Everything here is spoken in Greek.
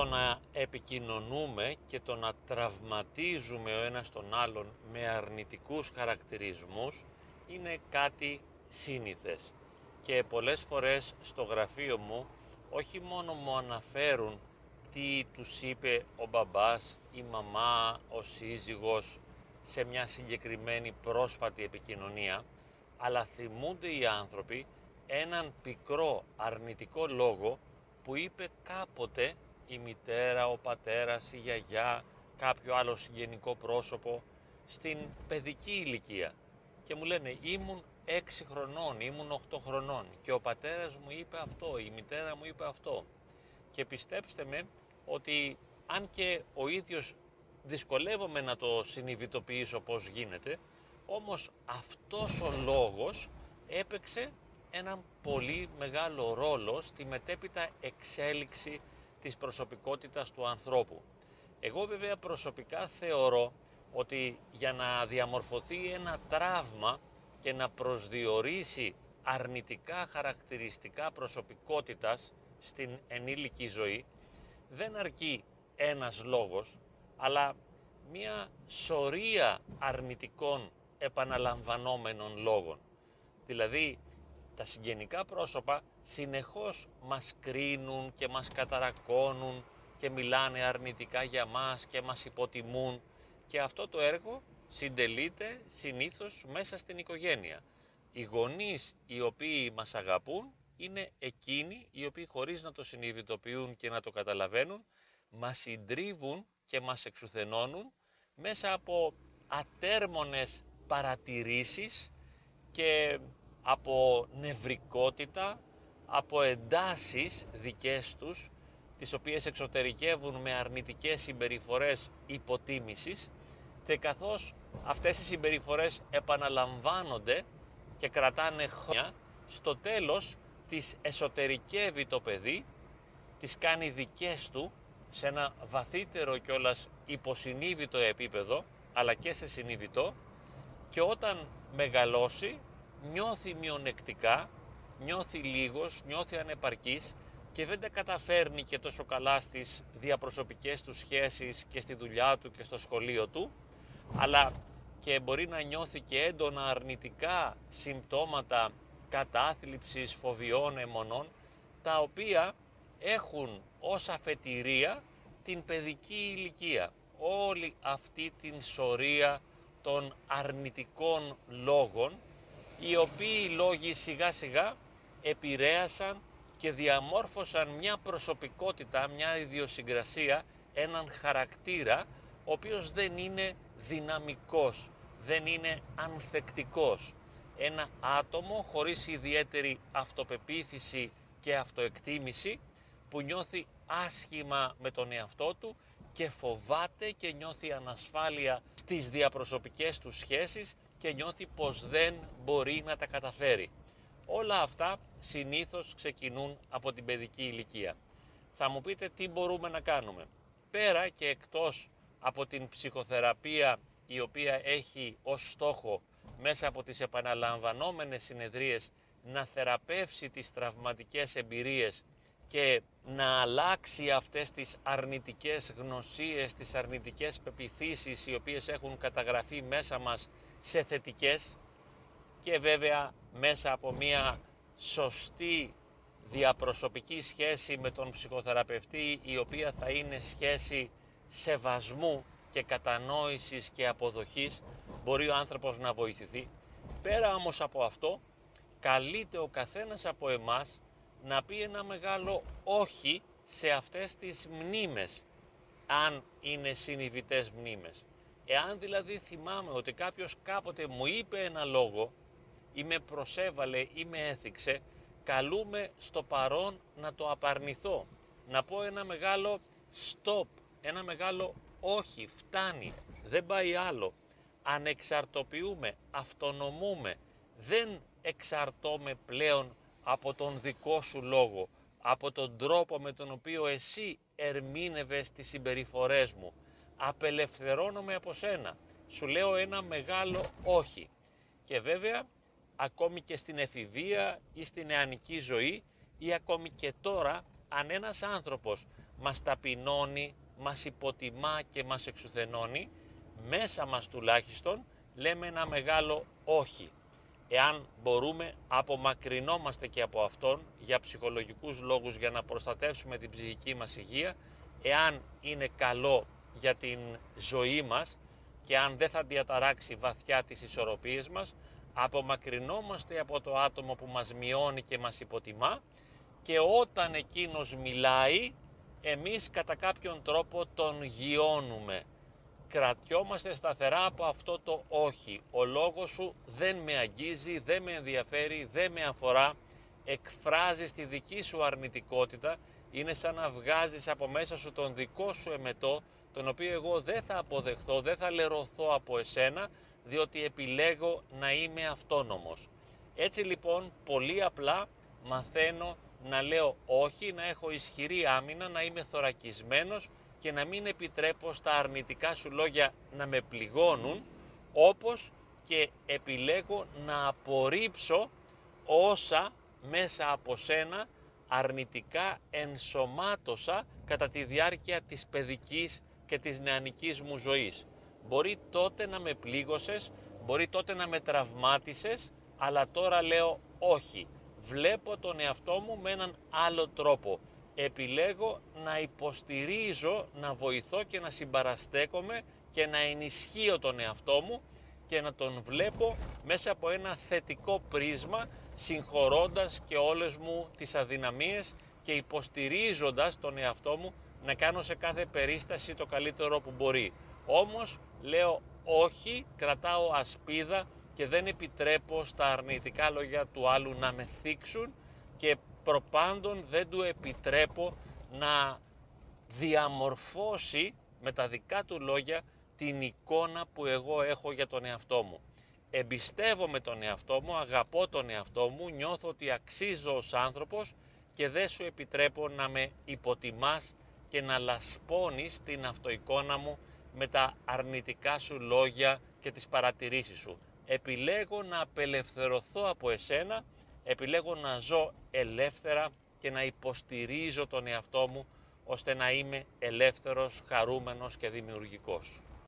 να επικοινωνούμε και το να τραυματίζουμε ο ένας τον άλλον με αρνητικούς χαρακτηρισμούς είναι κάτι σύνηθες. Και πολλές φορές στο γραφείο μου όχι μόνο μου αναφέρουν τι τους είπε ο μπαμπάς, η μαμά, ο σύζυγος σε μια συγκεκριμένη πρόσφατη επικοινωνία αλλά θυμούνται οι άνθρωποι έναν πικρό αρνητικό λόγο που είπε κάποτε η μητέρα, ο πατέρας, η γιαγιά, κάποιο άλλο συγγενικό πρόσωπο στην παιδική ηλικία. Και μου λένε ήμουν 6 χρονών, ήμουν 8 χρονών και ο πατέρας μου είπε αυτό, η μητέρα μου είπε αυτό. Και πιστέψτε με ότι αν και ο ίδιος δυσκολεύομαι να το συνειδητοποιήσω πώς γίνεται όμως αυτός ο λόγος έπαιξε έναν πολύ μεγάλο ρόλο στη μετέπειτα εξέλιξη της προσωπικότητας του ανθρώπου. Εγώ βέβαια προσωπικά θεωρώ ότι για να διαμορφωθεί ένα τραύμα και να προσδιορίσει αρνητικά χαρακτηριστικά προσωπικότητας στην ενήλικη ζωή δεν αρκεί ένας λόγος αλλά μία σωρία αρνητικών επαναλαμβανόμενων λόγων. Δηλαδή τα συγγενικά πρόσωπα συνεχώς μας κρίνουν και μας καταρακώνουν και μιλάνε αρνητικά για μας και μας υποτιμούν και αυτό το έργο συντελείται συνήθως μέσα στην οικογένεια. Οι γονείς οι οποίοι μας αγαπούν είναι εκείνοι οι οποίοι χωρίς να το συνειδητοποιούν και να το καταλαβαίνουν μας συντρίβουν και μας εξουθενώνουν μέσα από ατέρμονες παρατηρήσεις και από νευρικότητα, από εντάσεις δικές τους, τις οποίες εξωτερικεύουν με αρνητικές συμπεριφορές υποτίμησης και καθώς αυτές οι συμπεριφορές επαναλαμβάνονται και κρατάνε χρόνια, στο τέλος τις εσωτερικεύει το παιδί, τις κάνει δικές του σε ένα βαθύτερο κιόλας υποσυνείδητο επίπεδο, αλλά και σε συνειδητό και όταν μεγαλώσει νιώθει μειονεκτικά, νιώθει λίγος, νιώθει ανεπαρκής και δεν τα καταφέρνει και τόσο καλά στις διαπροσωπικές του σχέσεις και στη δουλειά του και στο σχολείο του, αλλά και μπορεί να νιώθει και έντονα αρνητικά συμπτώματα κατάθλιψης, φοβιών, αιμονών, τα οποία έχουν ως αφετηρία την παιδική ηλικία. Όλη αυτή την σωρία των αρνητικών λόγων οι οποίοι λόγοι σιγά σιγά επηρέασαν και διαμόρφωσαν μια προσωπικότητα, μια ιδιοσυγκρασία, έναν χαρακτήρα ο οποίος δεν είναι δυναμικός, δεν είναι ανθεκτικός. Ένα άτομο χωρίς ιδιαίτερη αυτοπεποίθηση και αυτοεκτίμηση που νιώθει άσχημα με τον εαυτό του και φοβάται και νιώθει ανασφάλεια στις διαπροσωπικές του σχέσεις και νιώθει πως δεν μπορεί να τα καταφέρει. Όλα αυτά συνήθως ξεκινούν από την παιδική ηλικία. Θα μου πείτε τι μπορούμε να κάνουμε. Πέρα και εκτός από την ψυχοθεραπεία η οποία έχει ως στόχο μέσα από τις επαναλαμβανόμενες συνεδρίες να θεραπεύσει τις τραυματικές εμπειρίες και να αλλάξει αυτές τις αρνητικές γνωσίες, τις αρνητικές πεπιθήσεις οι οποίες έχουν καταγραφεί μέσα μας σε θετικές και βέβαια μέσα από μια σωστή διαπροσωπική σχέση με τον ψυχοθεραπευτή η οποία θα είναι σχέση σεβασμού και κατανόησης και αποδοχής μπορεί ο άνθρωπος να βοηθηθεί. Πέρα όμως από αυτό καλείται ο καθένας από εμάς να πει ένα μεγάλο όχι σε αυτές τις μνήμες αν είναι συνειδητές μνήμες. Εάν δηλαδή θυμάμαι ότι κάποιος κάποτε μου είπε ένα λόγο ή με προσέβαλε ή με έθιξε, καλούμε στο παρόν να το απαρνηθώ. Να πω ένα μεγάλο stop, ένα μεγάλο όχι, φτάνει, δεν πάει άλλο. Ανεξαρτοποιούμε, αυτονομούμε, δεν εξαρτώμε πλέον από τον δικό σου λόγο, από τον τρόπο με τον οποίο εσύ ερμήνευες τις συμπεριφορές μου, απελευθερώνομαι από σένα. Σου λέω ένα μεγάλο όχι. Και βέβαια ακόμη και στην εφηβεία ή στην νεανική ζωή ή ακόμη και τώρα αν ένας άνθρωπος μας ταπεινώνει, μας υποτιμά και μας εξουθενώνει, μέσα μας τουλάχιστον λέμε ένα μεγάλο όχι. Εάν μπορούμε, απομακρυνόμαστε και από αυτόν για ψυχολογικούς λόγους για να προστατεύσουμε την ψυχική μας υγεία, εάν είναι καλό για την ζωή μας και αν δεν θα διαταράξει βαθιά τις ισορροπίες μας, απομακρυνόμαστε από το άτομο που μας μειώνει και μας υποτιμά και όταν εκείνος μιλάει, εμείς κατά κάποιον τρόπο τον γιώνουμε. Κρατιόμαστε σταθερά από αυτό το όχι. Ο λόγος σου δεν με αγγίζει, δεν με ενδιαφέρει, δεν με αφορά. Εκφράζεις τη δική σου αρνητικότητα. Είναι σαν να βγάζεις από μέσα σου τον δικό σου εμετό, τον οποίο εγώ δεν θα αποδεχθώ, δεν θα λερωθώ από εσένα, διότι επιλέγω να είμαι αυτόνομος. Έτσι λοιπόν πολύ απλά μαθαίνω να λέω όχι, να έχω ισχυρή άμυνα, να είμαι θωρακισμένος και να μην επιτρέπω στα αρνητικά σου λόγια να με πληγώνουν, όπως και επιλέγω να απορρίψω όσα μέσα από σένα αρνητικά ενσωμάτωσα κατά τη διάρκεια της παιδικής και της νεανικής μου ζωής. Μπορεί τότε να με πλήγωσες, μπορεί τότε να με τραυμάτισες, αλλά τώρα λέω όχι. Βλέπω τον εαυτό μου με έναν άλλο τρόπο. Επιλέγω να υποστηρίζω, να βοηθώ και να συμπαραστέκομαι και να ενισχύω τον εαυτό μου και να τον βλέπω μέσα από ένα θετικό πρίσμα συγχωρώντας και όλες μου τις αδυναμίες και υποστηρίζοντας τον εαυτό μου να κάνω σε κάθε περίσταση το καλύτερο που μπορεί. Όμως λέω όχι, κρατάω ασπίδα και δεν επιτρέπω στα αρνητικά λόγια του άλλου να με θίξουν και προπάντων δεν του επιτρέπω να διαμορφώσει με τα δικά του λόγια την εικόνα που εγώ έχω για τον εαυτό μου. Εμπιστεύομαι τον εαυτό μου, αγαπώ τον εαυτό μου, νιώθω ότι αξίζω ως άνθρωπος και δεν σου επιτρέπω να με υποτιμάς και να λασπώνεις την αυτοεικόνα μου με τα αρνητικά σου λόγια και τις παρατηρήσεις σου. Επιλέγω να απελευθερωθώ από εσένα, επιλέγω να ζω ελεύθερα και να υποστηρίζω τον εαυτό μου ώστε να είμαι ελεύθερος, χαρούμενος και δημιουργικός.